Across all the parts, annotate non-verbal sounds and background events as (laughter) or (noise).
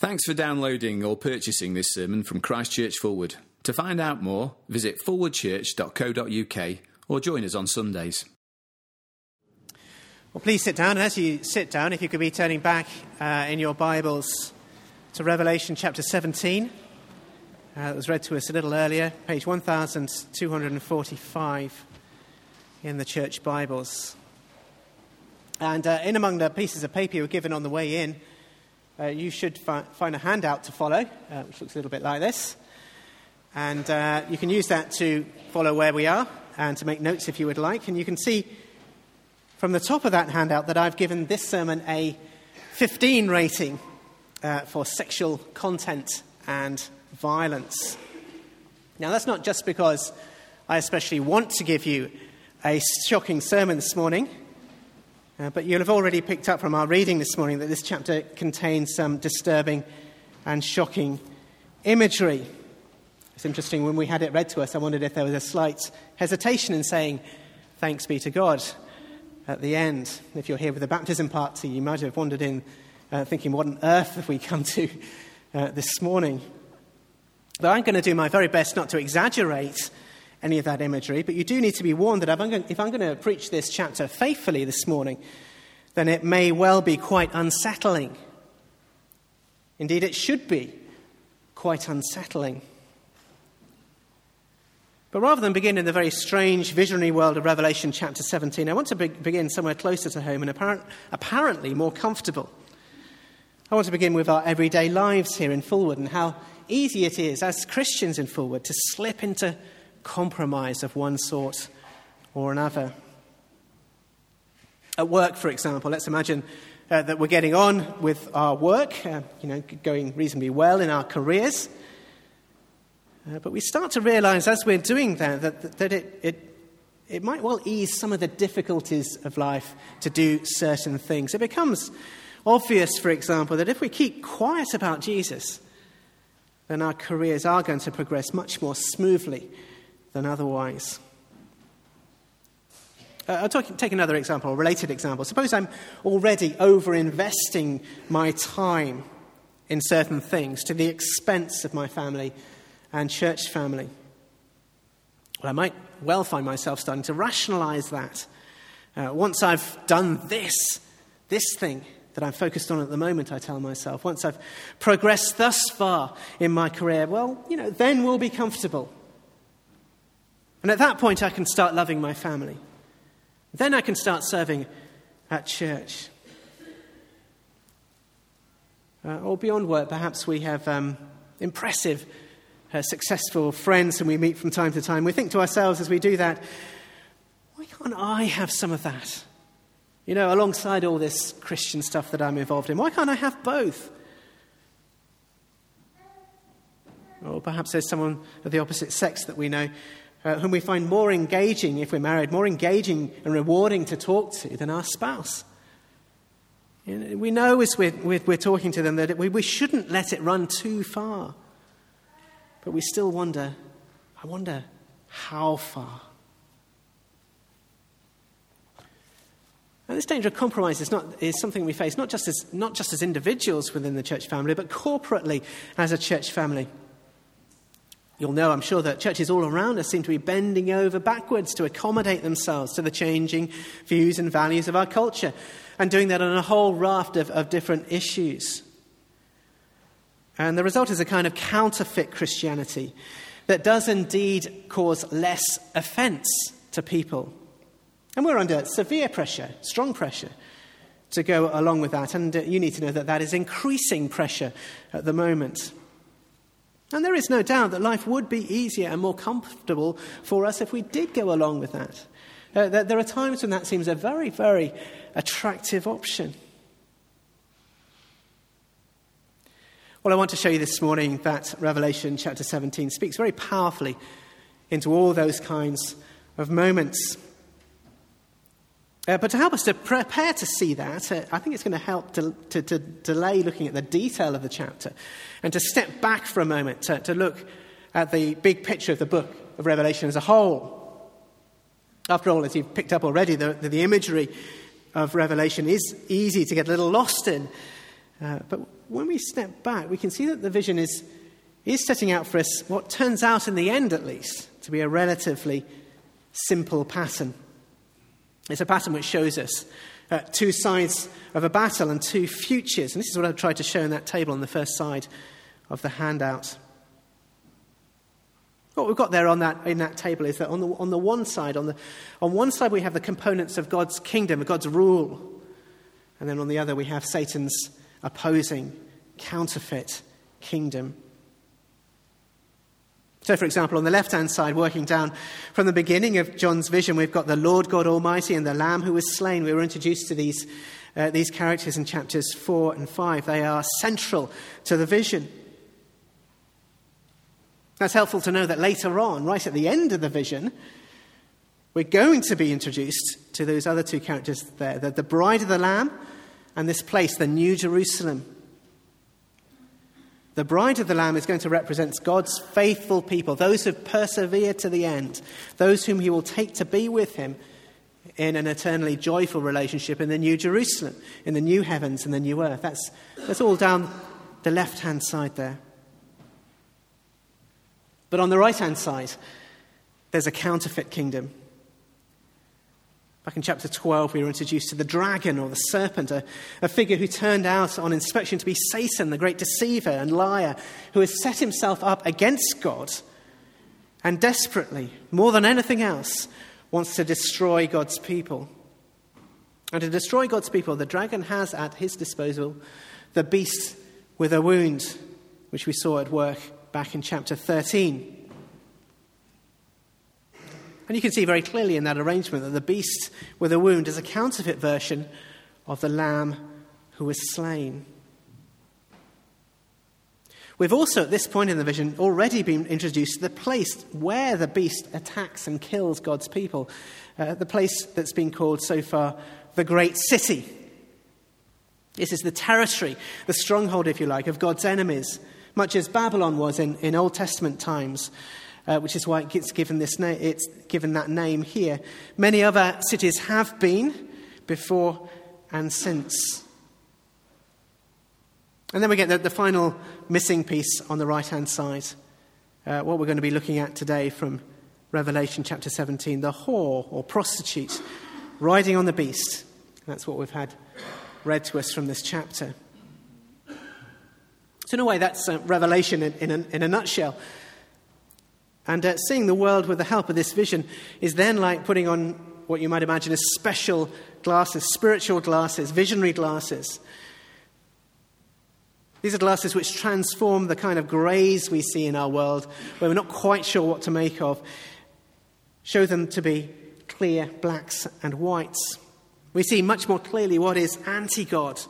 Thanks for downloading or purchasing this sermon from Christchurch Fulwood. To find out more, visit fulwoodchurch.co.uk or join us on Sundays. Well, please sit down. And as you sit down, if you could be turning back uh, in your Bibles to Revelation chapter 17. Uh, that was read to us a little earlier, page 1245 in the church Bibles. And uh, in among the pieces of paper you were given on the way in, uh, you should fi- find a handout to follow, uh, which looks a little bit like this. And uh, you can use that to follow where we are and to make notes if you would like. And you can see from the top of that handout that I've given this sermon a 15 rating uh, for sexual content and violence. Now, that's not just because I especially want to give you a shocking sermon this morning. Uh, but you'll have already picked up from our reading this morning that this chapter contains some disturbing and shocking imagery. It's interesting, when we had it read to us, I wondered if there was a slight hesitation in saying, Thanks be to God, at the end. If you're here with the baptism party, you might have wandered in uh, thinking, What on earth have we come to uh, this morning? But I'm going to do my very best not to exaggerate any of that imagery, but you do need to be warned that if I'm, going, to preach this chapter faithfully this morning, then it may well be quite unsettling. Indeed, it should be quite unsettling. But rather than begin in the very strange visionary world of Revelation chapter 17, I want to be- begin somewhere closer to home and apparent, apparently more comfortable. I want to begin with our everyday lives here in Fulwood and how easy it is as Christians in Fulwood to slip into compromise of one sort or another. At work, for example, let's imagine uh, that we're getting on with our work, uh, you know, going reasonably well in our careers. Uh, but we start to realize as we're doing that that, that it, it, it might well ease some of the difficulties of life to do certain things. It becomes obvious, for example, that if we keep quiet about Jesus, then our careers are going to progress much more smoothly than otherwise. Uh, I'll talk, take another example, a related example. Suppose I'm already over investing my time in certain things to the expense of my family and church family. Well, I might well find myself starting to rationalize that. Uh, once I've done this, this thing that I'm focused on at the moment, I tell myself, once I've progressed thus far in my career, well, you know, then we'll be comfortable. And at that point, I can start loving my family. Then I can start serving at church. Uh, or beyond work, perhaps we have um, impressive, uh, successful friends whom we meet from time to time. We think to ourselves as we do that, why can't I have some of that? You know, alongside all this Christian stuff that I'm involved in, why can't I have both? Or perhaps there's someone of the opposite sex that we know uh, whom we find more engaging if we're married, more engaging and rewarding to talk to than our spouse. we know as we're, we're, we're, talking to them that we, we shouldn't let it run too far. But we still wonder, I wonder how far. And this danger of compromise is, not, is something we face not just, as, not just as individuals within the church family, but corporately as a church family. You'll know, I'm sure, that churches all around us seem to be bending over backwards to accommodate themselves to the changing views and values of our culture, and doing that on a whole raft of, of different issues. And the result is a kind of counterfeit Christianity that does indeed cause less offense to people. And we're under severe pressure, strong pressure, to go along with that. And you need to know that that is increasing pressure at the moment. And there is no doubt that life would be easier and more comfortable for us if we did go along with that. Uh, there are times when that seems a very, very attractive option. Well, I want to show you this morning that Revelation chapter 17 speaks very powerfully into all those kinds of moments. Uh, but to help us to prepare to see that, uh, I think it's going to help to, to, to, delay looking at the detail of the chapter and to step back for a moment to, to look at the big picture of the book of Revelation as a whole. After all, as you've picked up already, the, the, the imagery of Revelation is easy to get a little lost in. Uh, but when we step back, we can see that the vision is, is setting out for us what turns out, in the end at least, to be a relatively simple pattern. It's a pattern which shows us uh, two sides of a battle and two futures. And this is what I've tried to show in that table on the first side of the handout. What we've got there on that, in that table is that on the, on the one side, on, the, on one side we have the components of God's kingdom, God's rule. And then on the other we have Satan's opposing, counterfeit kingdom. So, for example, on the left hand side, working down from the beginning of John's vision, we've got the Lord God Almighty and the Lamb who was slain. We were introduced to these, uh, these characters in chapters 4 and 5. They are central to the vision. That's helpful to know that later on, right at the end of the vision, we're going to be introduced to those other two characters there the, the bride of the Lamb and this place, the New Jerusalem. The bride of the Lamb is going to represent God's faithful people, those who persevere to the end, those whom He will take to be with Him in an eternally joyful relationship in the New Jerusalem, in the new heavens and the new earth. That's, that's all down the left hand side there. But on the right hand side, there's a counterfeit kingdom. Back in chapter 12, we were introduced to the dragon or the serpent, a, a, figure who turned out on inspection to be Satan, the great deceiver and liar, who has set himself up against God and desperately, more than anything else, wants to destroy God's people. And to destroy God's people, the dragon has at his disposal the beast with a wound, which we saw at work back in chapter 13. And you can see very clearly in that arrangement that the beast with a wound is a counterfeit version of the lamb who was slain. We've also, at this point in the vision, already been introduced to the place where the beast attacks and kills God's people. Uh, the place that's been called so far the Great City. This is the territory, the stronghold, if you like, of God's enemies much as Babylon was in, in Old Testament times, uh, which is why it gets given, this na- it's given that name here. Many other cities have been before and since. And then we get the, the final missing piece on the right hand side, uh, what we're going to be looking at today from Revelation chapter 17 the whore or prostitute riding on the beast. That's what we've had read to us from this chapter. So, in a way, that's a revelation in, in, a, in a nutshell. And uh, seeing the world with the help of this vision is then like putting on what you might imagine as special glasses, spiritual glasses, visionary glasses. These are glasses which transform the kind of greys we see in our world, where we're not quite sure what to make of, show them to be clear blacks and whites. We see much more clearly what is anti God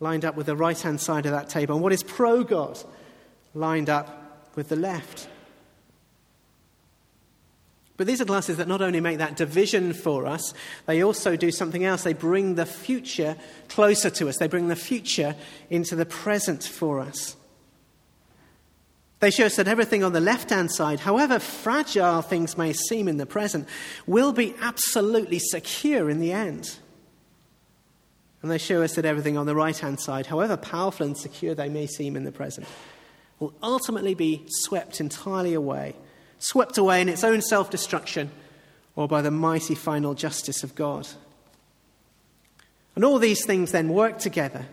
lined up with the right hand side of that table, and what is pro God lined up with the left. But these are glasses that not only make that division for us, they also do something else. They bring the future closer to us, they bring the future into the present for us. They show us that everything on the left hand side, however fragile things may seem in the present, will be absolutely secure in the end. And they show us that everything on the right hand side, however powerful and secure they may seem in the present, will ultimately be swept entirely away, swept away in its own self destruction or by the mighty final justice of God. And all these things then work together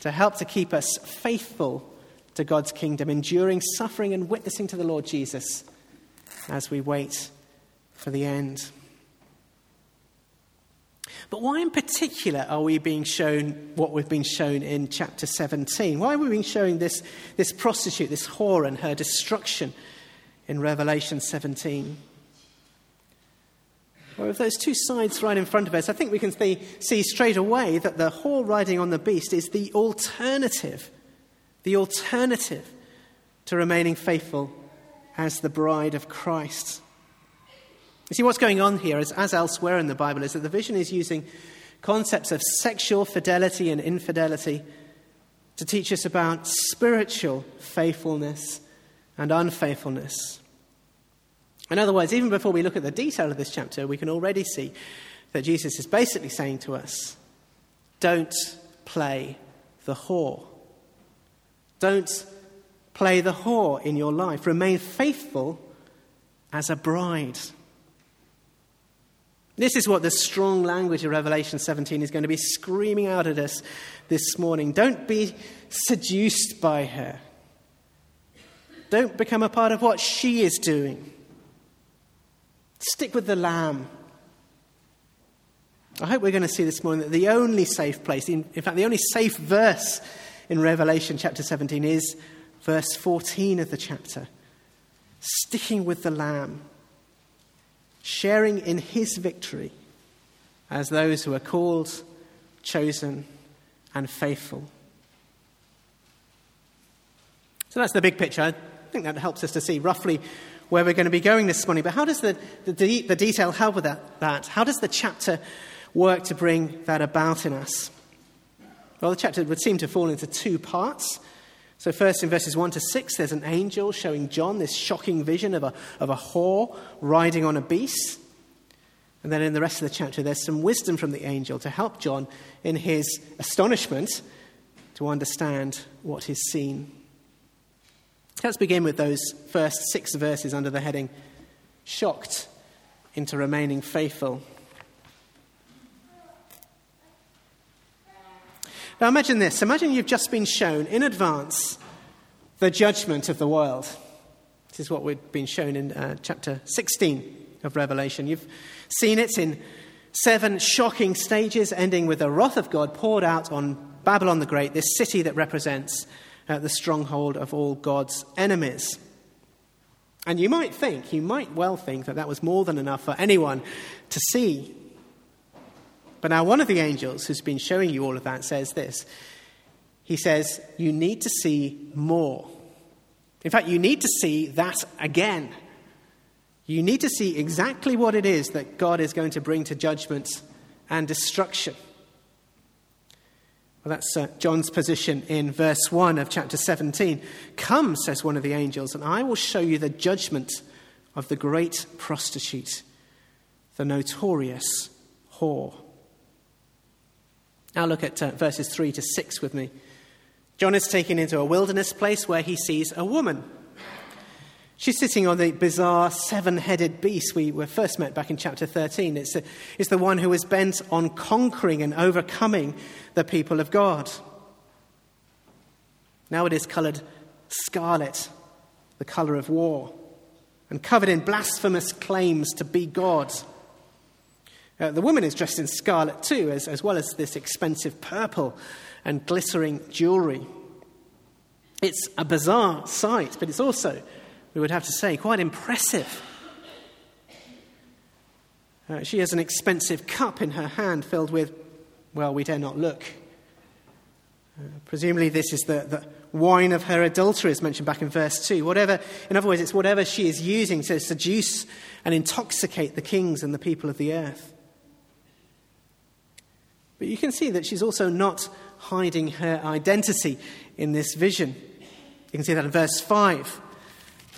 to help to keep us faithful to God's kingdom, enduring suffering and witnessing to the Lord Jesus as we wait for the end. But why, in particular, are we being shown what we've been shown in chapter 17? Why are we being shown this, this prostitute, this whore, and her destruction in Revelation 17? Well, with those two sides right in front of us, I think we can see, see straight away that the whore riding on the beast is the alternative, the alternative to remaining faithful as the bride of Christ. You see, what's going on here, is, as elsewhere in the Bible, is that the vision is using concepts of sexual fidelity and infidelity to teach us about spiritual faithfulness and unfaithfulness. In other words, even before we look at the detail of this chapter, we can already see that Jesus is basically saying to us don't play the whore. Don't play the whore in your life. Remain faithful as a bride. This is what the strong language of Revelation 17 is going to be screaming out at us this morning. Don't be seduced by her. Don't become a part of what she is doing. Stick with the Lamb. I hope we're going to see this morning that the only safe place, in, in fact, the only safe verse in Revelation chapter 17 is verse 14 of the chapter. Sticking with the Lamb, sharing in his victory as those who are called, chosen, and faithful. So that's the big picture. I think that helps us to see roughly where we're going to be going this morning. But how does the, the, the detail help with that, that? How does the chapter work to bring that about in us? Well, the chapter would seem to fall into two parts. So, first, in verses 1 to 6, there's an angel showing John this shocking vision of a, of a whore riding on a beast. And then in the rest of the chapter, there's some wisdom from the angel to help John in his astonishment to understand what he's seen. Let's begin with those first six verses under the heading Shocked into Remaining Faithful. Now imagine this. Imagine you've just been shown in advance the judgment of the world. This is what we've been shown in uh, chapter 16 of Revelation. You've seen it in seven shocking stages, ending with the wrath of God poured out on Babylon the Great, this city that represents uh, the stronghold of all God's enemies. And you might think, you might well think that that was more than enough for anyone to see. But now, one of the angels who's been showing you all of that says this. He says, You need to see more. In fact, you need to see that again. You need to see exactly what it is that God is going to bring to judgment and destruction. Well, that's uh, John's position in verse 1 of chapter 17. Come, says one of the angels, and I will show you the judgment of the great prostitute, the notorious whore. Now look at uh, verses 3 to 6 with me. John is taken into a wilderness place where he sees a woman. She's sitting on the bizarre seven headed beast we were first met back in chapter 13. It's, a, it's the one who is bent on conquering and overcoming the people of God. Now it is coloured scarlet, the colour of war, and covered in blasphemous claims to be God. Uh, the woman is dressed in scarlet too, as, as well as this expensive purple and glittering jewellery. It's a bizarre sight, but it's also, we would have to say, quite impressive. Uh, she has an expensive cup in her hand filled with, well, we dare not look. Uh, presumably, this is the, the wine of her adultery, as mentioned back in verse 2. Whatever, in other words, it's whatever she is using to seduce and intoxicate the kings and the people of the earth. But you can see that she's also not hiding her identity in this vision. You can see that in verse 5.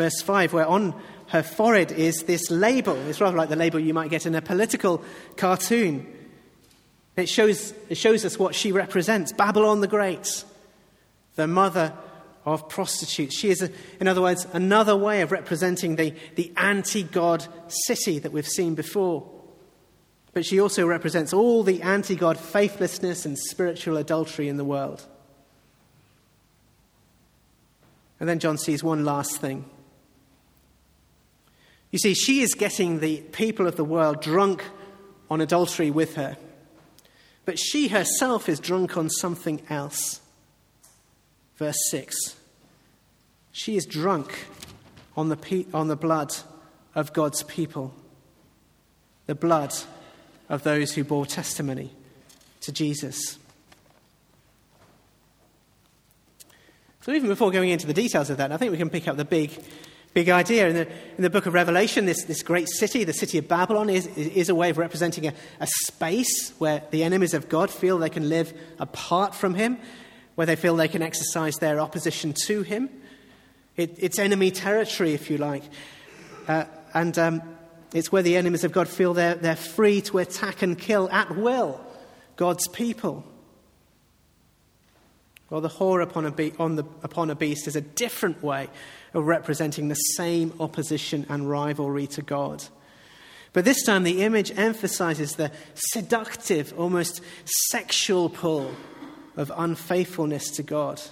Verse 5, where on her forehead is this label. It's rather like the label you might get in a political cartoon. It shows, it shows us what she represents Babylon the Great, the mother of prostitutes. She is, a, in other words, another way of representing the, the anti God city that we've seen before. But she also represents all the anti God faithlessness and spiritual adultery in the world. And then John sees one last thing. You see, she is getting the people of the world drunk on adultery with her. But she herself is drunk on something else. Verse 6 She is drunk on the, pe- on the blood of God's people, the blood of those who bore testimony to Jesus. So, even before going into the details of that, I think we can pick up the big, big idea. In the, in the book of Revelation, this, this great city, the city of Babylon, is, is a way of representing a, a space where the enemies of God feel they can live apart from Him, where they feel they can exercise their opposition to Him. It, it's enemy territory, if you like. Uh, and um, it's where the enemies of God feel they're, they're free to attack and kill at will God's people. Well, the whore upon a, be- the, upon a beast is a different way of representing the same opposition and rivalry to God. But this time, the image emphasizes the seductive, almost sexual pull of unfaithfulness to God.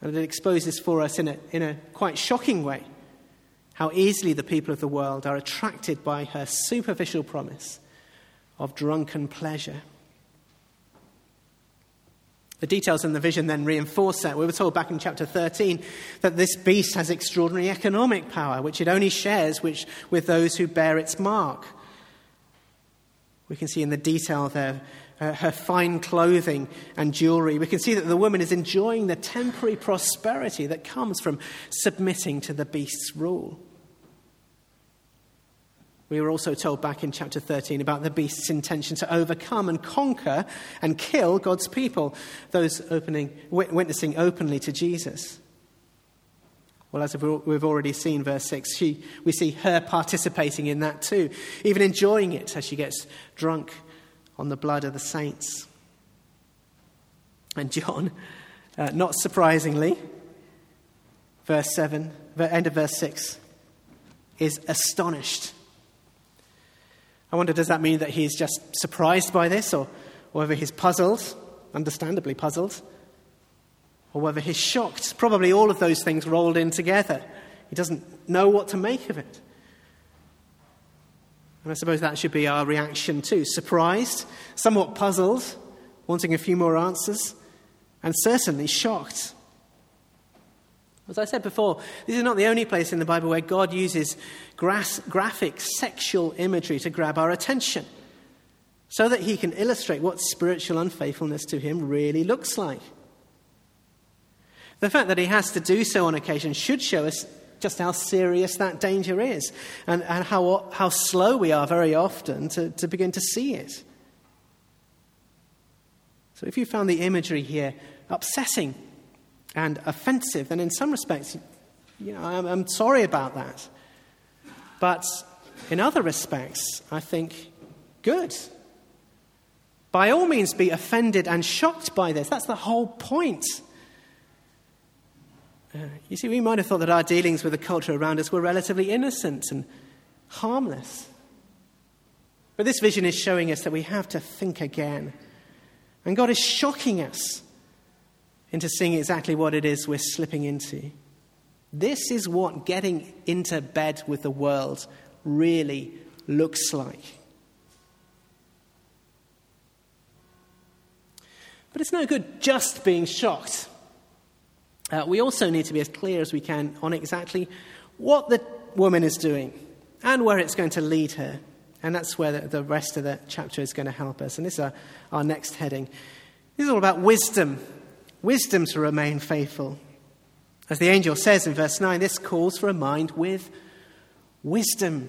And it exposes for us in a, in a quite shocking way how easily the people of the world are attracted by her superficial promise of drunken pleasure. The details in the vision then reinforce that. We were told back in chapter 13 that this beast has extraordinary economic power, which it only shares which, with those who bear its mark. We can see in the detail there uh, her fine clothing and jewelry. We can see that the woman is enjoying the temporary prosperity that comes from submitting to the beast's rule. We were also told back in chapter 13 about the beast's intention to overcome and conquer and kill God's people, those opening, witnessing openly to Jesus. Well, as we've already seen, verse 6, she, we see her participating in that too, even enjoying it as she gets drunk on the blood of the saints. And John, uh, not surprisingly, verse 7, end of verse 6, is astonished I wonder, does that mean that he's just surprised by this, or, or whether he's puzzled, understandably puzzled, or whether he's shocked? Probably all of those things rolled in together. He doesn't know what to make of it. And I suppose that should be our reaction too surprised, somewhat puzzled, wanting a few more answers, and certainly shocked. As I said before, this is not the only place in the Bible where God uses graphic sexual imagery to grab our attention so that he can illustrate what spiritual unfaithfulness to him really looks like. The fact that he has to do so on occasion should show us just how serious that danger is and, and how, how slow we are very often to, to begin to see it. So, if you found the imagery here upsetting and offensive, then in some respects, you know, I'm, I'm sorry about that. But in other respects, I think good. By all means, be offended and shocked by this. That's the whole point. Uh, you see, we might have thought that our dealings with the culture around us were relatively innocent and harmless. But this vision is showing us that we have to think again. And God is shocking us into seeing exactly what it is we're slipping into. This is what getting into bed with the world really looks like. But it's no good just being shocked. Uh, we also need to be as clear as we can on exactly what the woman is doing and where it's going to lead her. And that's where the, the rest of the chapter is going to help us. And this is our, our next heading. This is all about wisdom wisdom to remain faithful. As the angel says in verse 9, this calls for a mind with wisdom.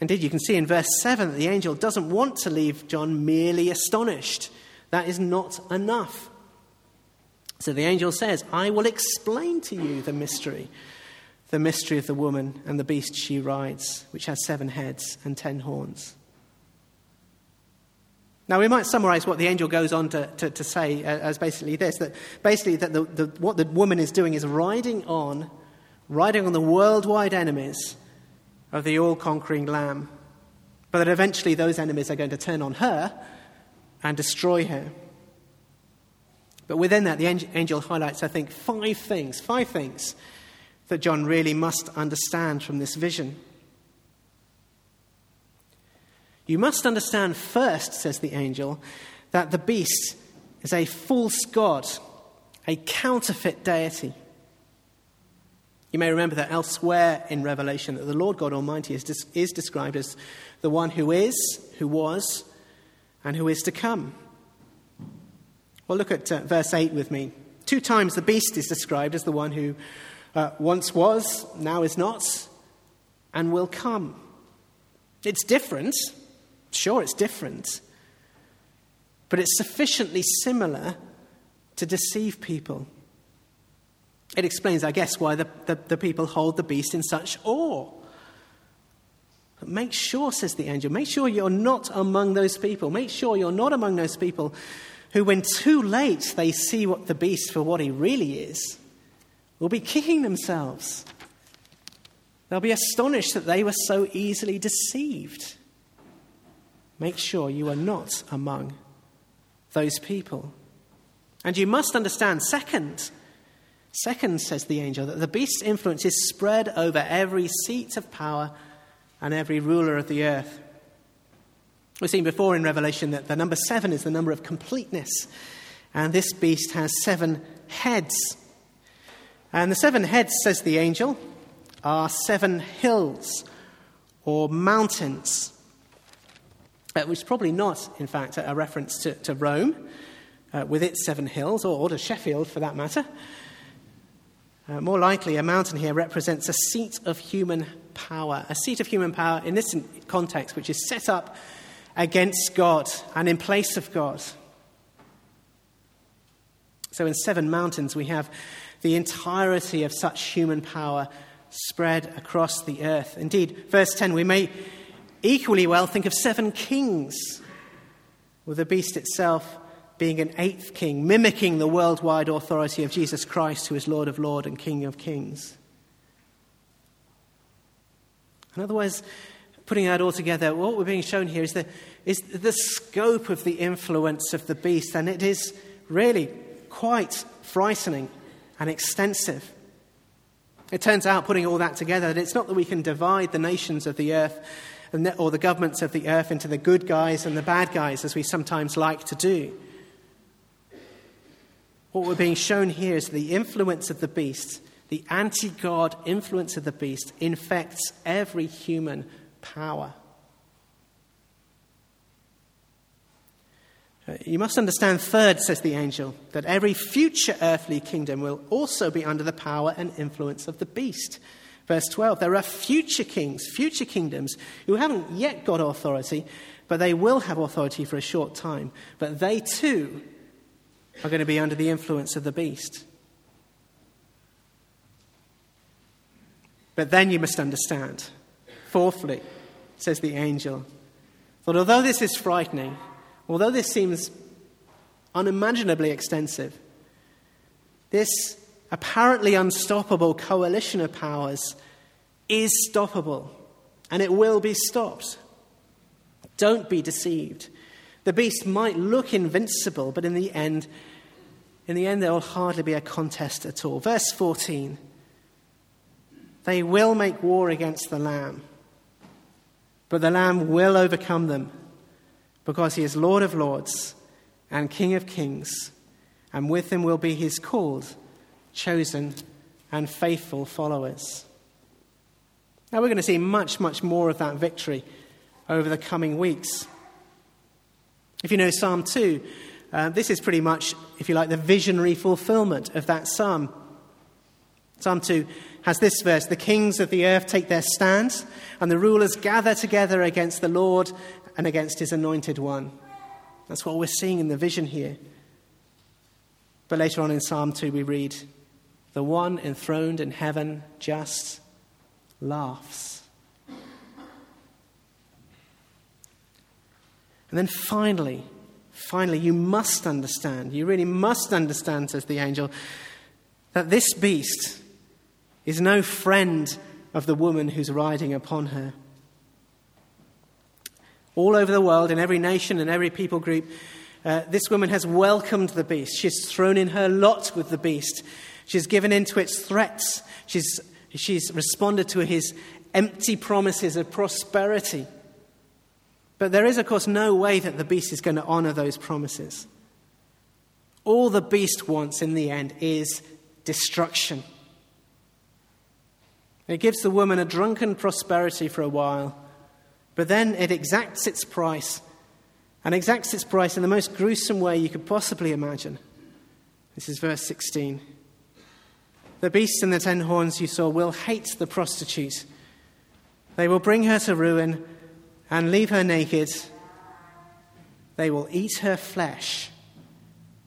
Indeed, you can see in verse 7 that the angel doesn't want to leave John merely astonished. That is not enough. So the angel says, I will explain to you the mystery, the mystery of the woman and the beast she rides, which has seven heads and ten horns. Now, we might summarize what the angel goes on to, to, to say uh, as basically this that basically, that the, the, what the woman is doing is riding on, riding on the worldwide enemies of the all conquering Lamb. But that eventually those enemies are going to turn on her and destroy her. But within that, the angel highlights, I think, five things, five things that John really must understand from this vision. You must understand first, says the angel, that the beast is a false god, a counterfeit deity. You may remember that elsewhere in Revelation that the Lord God Almighty is, is described as the one who is, who was, and who is to come. Well, look at uh, verse 8 with me. Two times the beast is described as the one who uh, once was, now is not, and will come. It's different, Sure, it's different, but it's sufficiently similar to deceive people. It explains, I guess, why the, the, the, people hold the beast in such awe. But make sure, says the angel, make sure you're not among those people. Make sure you're not among those people who, when too late they see what the beast for what he really is, will be kicking themselves. They'll be astonished that they were so easily deceived. Make sure you are not among those people. And you must understand, second, second, says the angel, that the beast's influence is spread over every seat of power and every ruler of the earth. We've seen before in Revelation that the number seven is the number of completeness, and this beast has seven heads. And the seven heads, says the angel, are seven hills or mountains, uh, which is probably not, in fact, a reference to, to Rome uh, with its seven hills, or, or, to Sheffield for that matter. Uh, more likely, a mountain here represents a seat of human power, a seat of human power in this context, which is set up against God and in place of God. So, in Seven Mountains, we have the entirety of such human power spread across the earth. Indeed, verse 10, we may equally well think of seven kings, with the beast itself being an eighth king, mimicking the worldwide authority of Jesus Christ, who is Lord of Lords and King of Kings. In other words, putting that all together, what we're being shown here is the, is the scope of the influence of the beast, and it is really quite frightening and extensive. It turns out, putting all that together, that it's not that we can divide the nations of the earth or the governments of the earth into the good guys and the bad guys, as we sometimes like to do. What we're being shown here is the influence of the beast, the anti God influence of the beast, infects every human power. Uh, you must understand, third, says the angel, that every future earthly kingdom will also be under the power and influence of the beast. Verse 12 there are future kings, future kingdoms, who haven't yet got authority, but they will have authority for a short time. But they too are going to be under the influence of the beast. But then you must understand, fourthly, says the angel, that although this is frightening, Although this seems unimaginably extensive, this apparently unstoppable coalition of powers is stoppable and it will be stopped. Don't be deceived. The beast might look invincible, but in the end, in the end, there will hardly be a contest at all. Verse 14 They will make war against the Lamb, but the Lamb will overcome them because he is Lord of lords and King of kings, and with him will be his called, chosen, and faithful followers. Now, we're going to see much, much more of that victory over the coming weeks. If you know Psalm 2, uh, this is pretty much, if you like, the visionary fulfillment of that psalm. Psalm 2 has this verse The kings of the earth take their stand, and the rulers gather together against the Lord and against his anointed one. That's what we're seeing in the vision here. But later on in Psalm 2, we read, The one enthroned in heaven just laughs. And then finally, finally, you must understand, you really must understand, says the angel, that this beast is no friend of the woman who's riding upon her. All over the world, in every nation and every people group, uh, this woman has welcomed the beast. She's thrown in her lot with the beast. She's given in to its threats. She's, she's responded to his empty promises of prosperity. But there is, of course, no way that the beast is going to honor those promises. All the beast wants in the end is destruction. It gives the woman a drunken prosperity for a while but then it exacts its price, and exacts its price in the most gruesome way you could possibly imagine. This is verse 16. The beast and the ten horns you saw will hate the prostitute. They will bring her to ruin and leave her naked. They will eat her flesh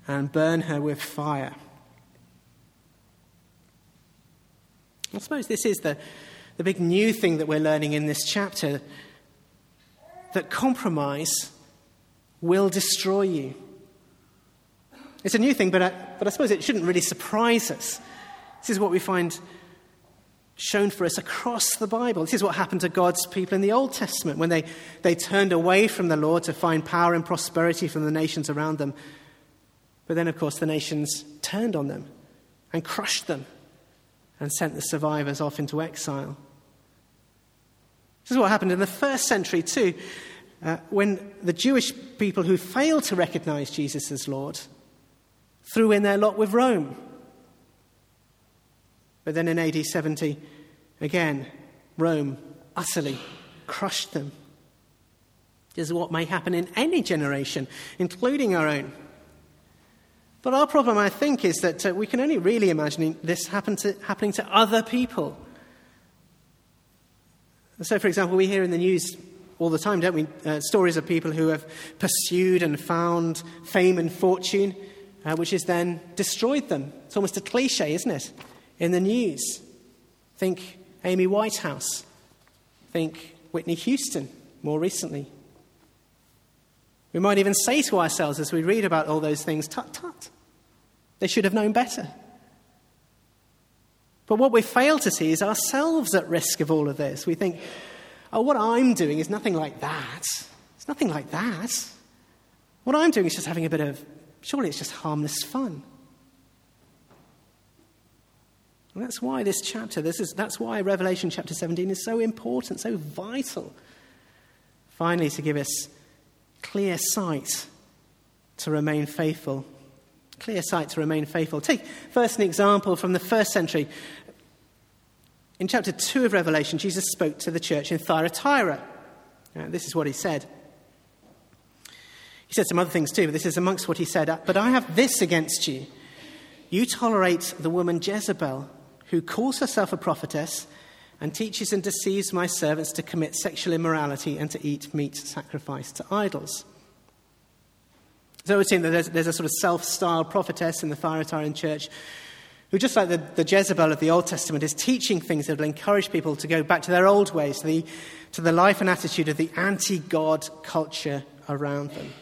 and burn her with fire. I suppose this is the, the big new thing that we're learning in this chapter that compromise will destroy you. It's a new thing, but I, but I suppose it shouldn't really surprise us. This is what we find shown for us across the Bible. This is what happened to God's people in the Old Testament when they, they turned away from the Lord to find power and prosperity from the nations around them. But then, of course, the nations turned on them and crushed them and sent the survivors off into exile. This is what happened in the first century, too, uh, when the Jewish people who failed to recognize Jesus as Lord threw in their lot with Rome. But then in AD 70, again, Rome utterly crushed them. This is what may happen in any generation, including our own. But our problem, I think, is that uh, we can only really imagine this happen to, happening to other people. So, for example, we hear in the news all the time, don't we? Uh, stories of people who have pursued and found fame and fortune, uh, which has then destroyed them. It's almost a cliche, isn't it? In the news. Think Amy Winehouse. Think Whitney Houston more recently. We might even say to ourselves as we read about all those things, tut tut, they should have known better. But what we fail to see is ourselves at risk of all of this. We think, oh, what I'm doing is nothing like that. It's nothing like that. What I'm doing is just having a bit of, surely it's just harmless fun. And that's why this chapter, this is, that's why Revelation chapter 17 is so important, so vital. Finally, to give us clear sight to remain faithful. Clear sight to remain faithful. Take first an example from the first century. In chapter 2 of Revelation, Jesus spoke to the church in Thyatira. Now, this is what he said. He said some other things too, but this is amongst what he said. Uh, but I have this against you. You tolerate the woman Jezebel who calls herself a prophetess and teaches and deceives my servants to commit sexual immorality and to eat meat sacrificed to idols. So it seem that there's, there's a sort of self styled prophetess in the Thyatiran church who, just like the, the, Jezebel of the Old Testament, is teaching things that will encourage people to go back to their old ways, to the, to the life and attitude of the anti God culture around them.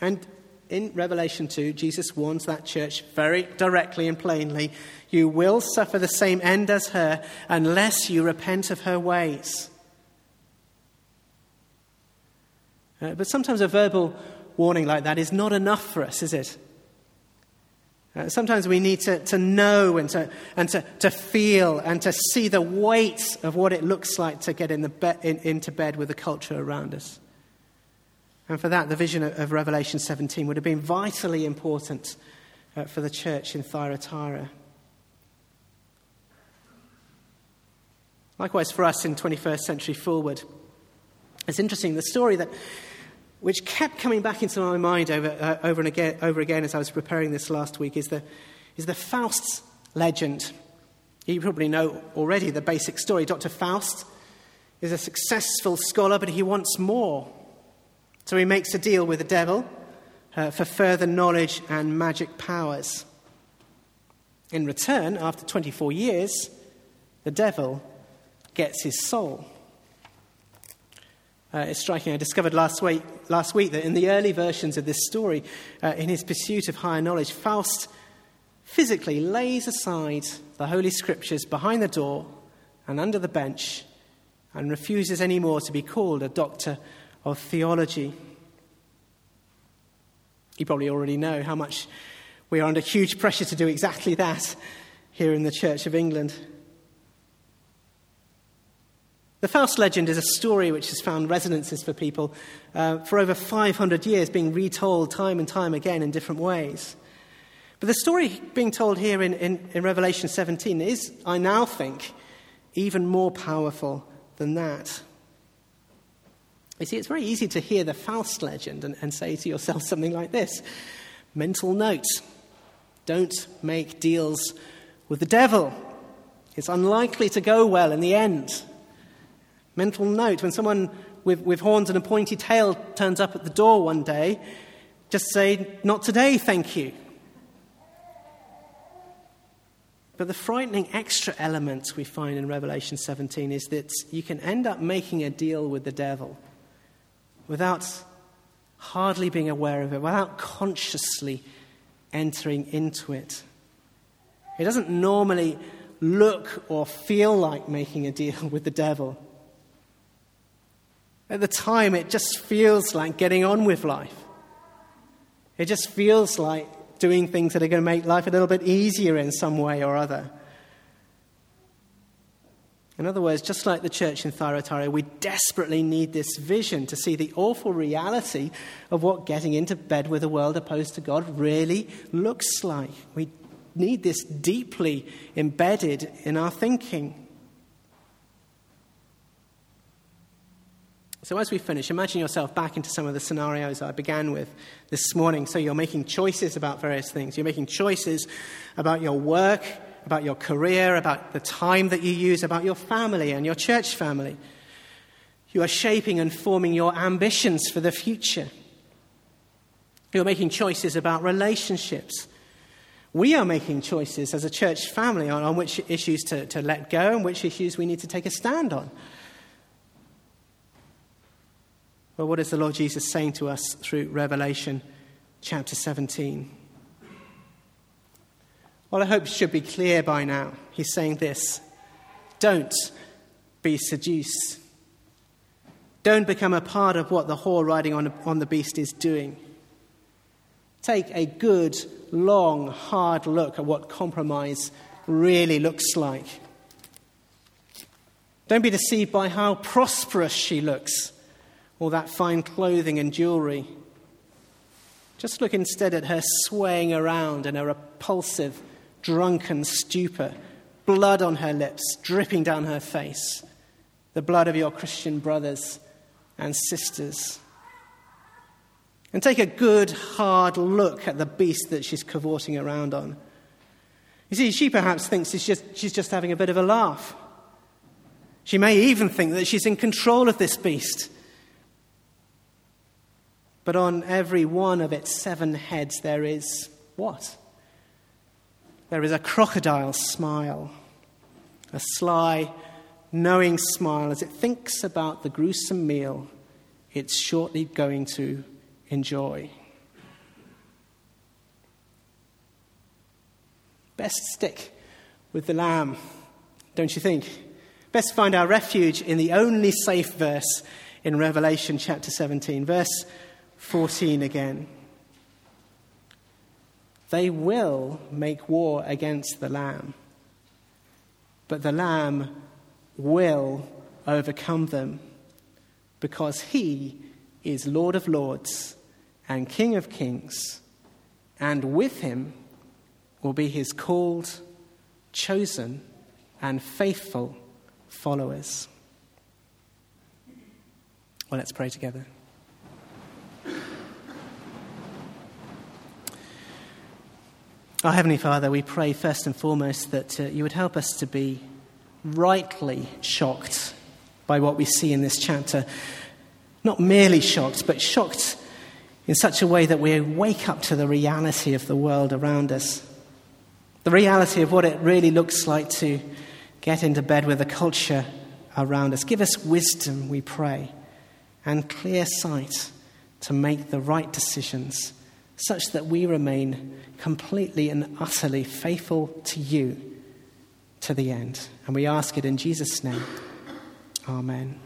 And in Revelation 2, Jesus warns that church very directly and plainly you will suffer the same end as her unless you repent of her ways. Uh, but sometimes a verbal warning like that is not enough for us, is it? Uh, sometimes we need to, to know and, to, and to, to feel and to see the weight of what it looks like to get in the be- in, into bed with the culture around us. And for that, the vision of, Revelation 17 would have been vitally important uh, for the church in Thyatira. Likewise, for us in 21st century Fulwood, it's interesting the story that which kept coming back into my mind over, uh, over and again, over again as I was preparing this last week is the, is the Faust legend. You probably know already the basic story. Dr. Faust is a successful scholar, but he wants more. So he makes a deal with the devil uh, for further knowledge and magic powers. In return, after 24 years, the devil gets his soul. Uh, it's striking. I discovered last week, last week that in the early versions of this story, uh, in his pursuit of higher knowledge, Faust physically lays aside the Holy Scriptures behind the door and under the bench and refuses any more to be called a doctor of theology. You probably already know how much we are under huge pressure to do exactly that here in the Church of England. The Faust legend is a story which has found resonances for people uh, for over 500 years, being retold time and time again in different ways. But the story being told here in, in, in Revelation 17 is, I now think, even more powerful than that. You see, it's very easy to hear the Faust legend and, and say to yourself something like this Mental note don't make deals with the devil. It's unlikely to go well in the end. Mental note when someone with, with horns and a pointy tail turns up at the door one day, just say, Not today, thank you. But the frightening extra element we find in Revelation 17 is that you can end up making a deal with the devil without hardly being aware of it, without consciously entering into it. It doesn't normally look or feel like making a deal (laughs) with the devil. At the time, it just feels like getting on with life. It just feels like doing things that are going to make life a little bit easier in some way or other. In other words, just like the church in Thyatira, we desperately need this vision to see the awful reality of what getting into bed with a world opposed to God really looks like. We need this deeply embedded in our thinking. So, as we finish, imagine yourself back into some of the scenarios I began with this morning. So, you're making choices about various things. You're making choices about your work, about your career, about the time that you use, about your family and your church family. You are shaping and forming your ambitions for the future. You're making choices about relationships. We are making choices as a church family on, on which issues to, to let go and which issues we need to take a stand on. Well, what is the Lord Jesus saying to us through Revelation chapter 17? Well, I hope should be clear by now. He's saying this Don't be seduced. Don't become a part of what the whore riding on, on the beast is doing. Take a good, long, hard look at what compromise really looks like. Don't be deceived by how prosperous she looks or that fine clothing and jewelry. Just look instead at her swaying around in a repulsive, drunken stupor, blood on her lips, dripping down her face, the blood of your Christian brothers and sisters. And take a good, hard look at the beast that she's cavorting around on. You see, she perhaps thinks she's just, she's just having a bit of a laugh. She may even think that she's in control of this beast. But on every one of its seven heads, there is what? There is a crocodile smile, a sly, knowing smile as it thinks about the gruesome meal it's shortly going to enjoy. Best stick with the lamb, don't you think? Best find our refuge in the only safe verse in Revelation chapter 17, verse 14 again. They will make war against the Lamb, but the Lamb will overcome them because he is Lord of Lords and King of Kings, and with him will be his called, chosen, and faithful followers. Well, let's pray together. Our Heavenly Father, we pray first and foremost that uh, you would help us to be rightly shocked by what we see in this chapter. Not merely shocked, but shocked in such a way that we wake up to the reality of the world around us. The reality of what it really looks like to get into bed with the culture around us. Give us wisdom, we pray, and clear sight to make the right decisions such that we remain completely and utterly faithful to you to the end. And we ask it in Jesus' name. Amen.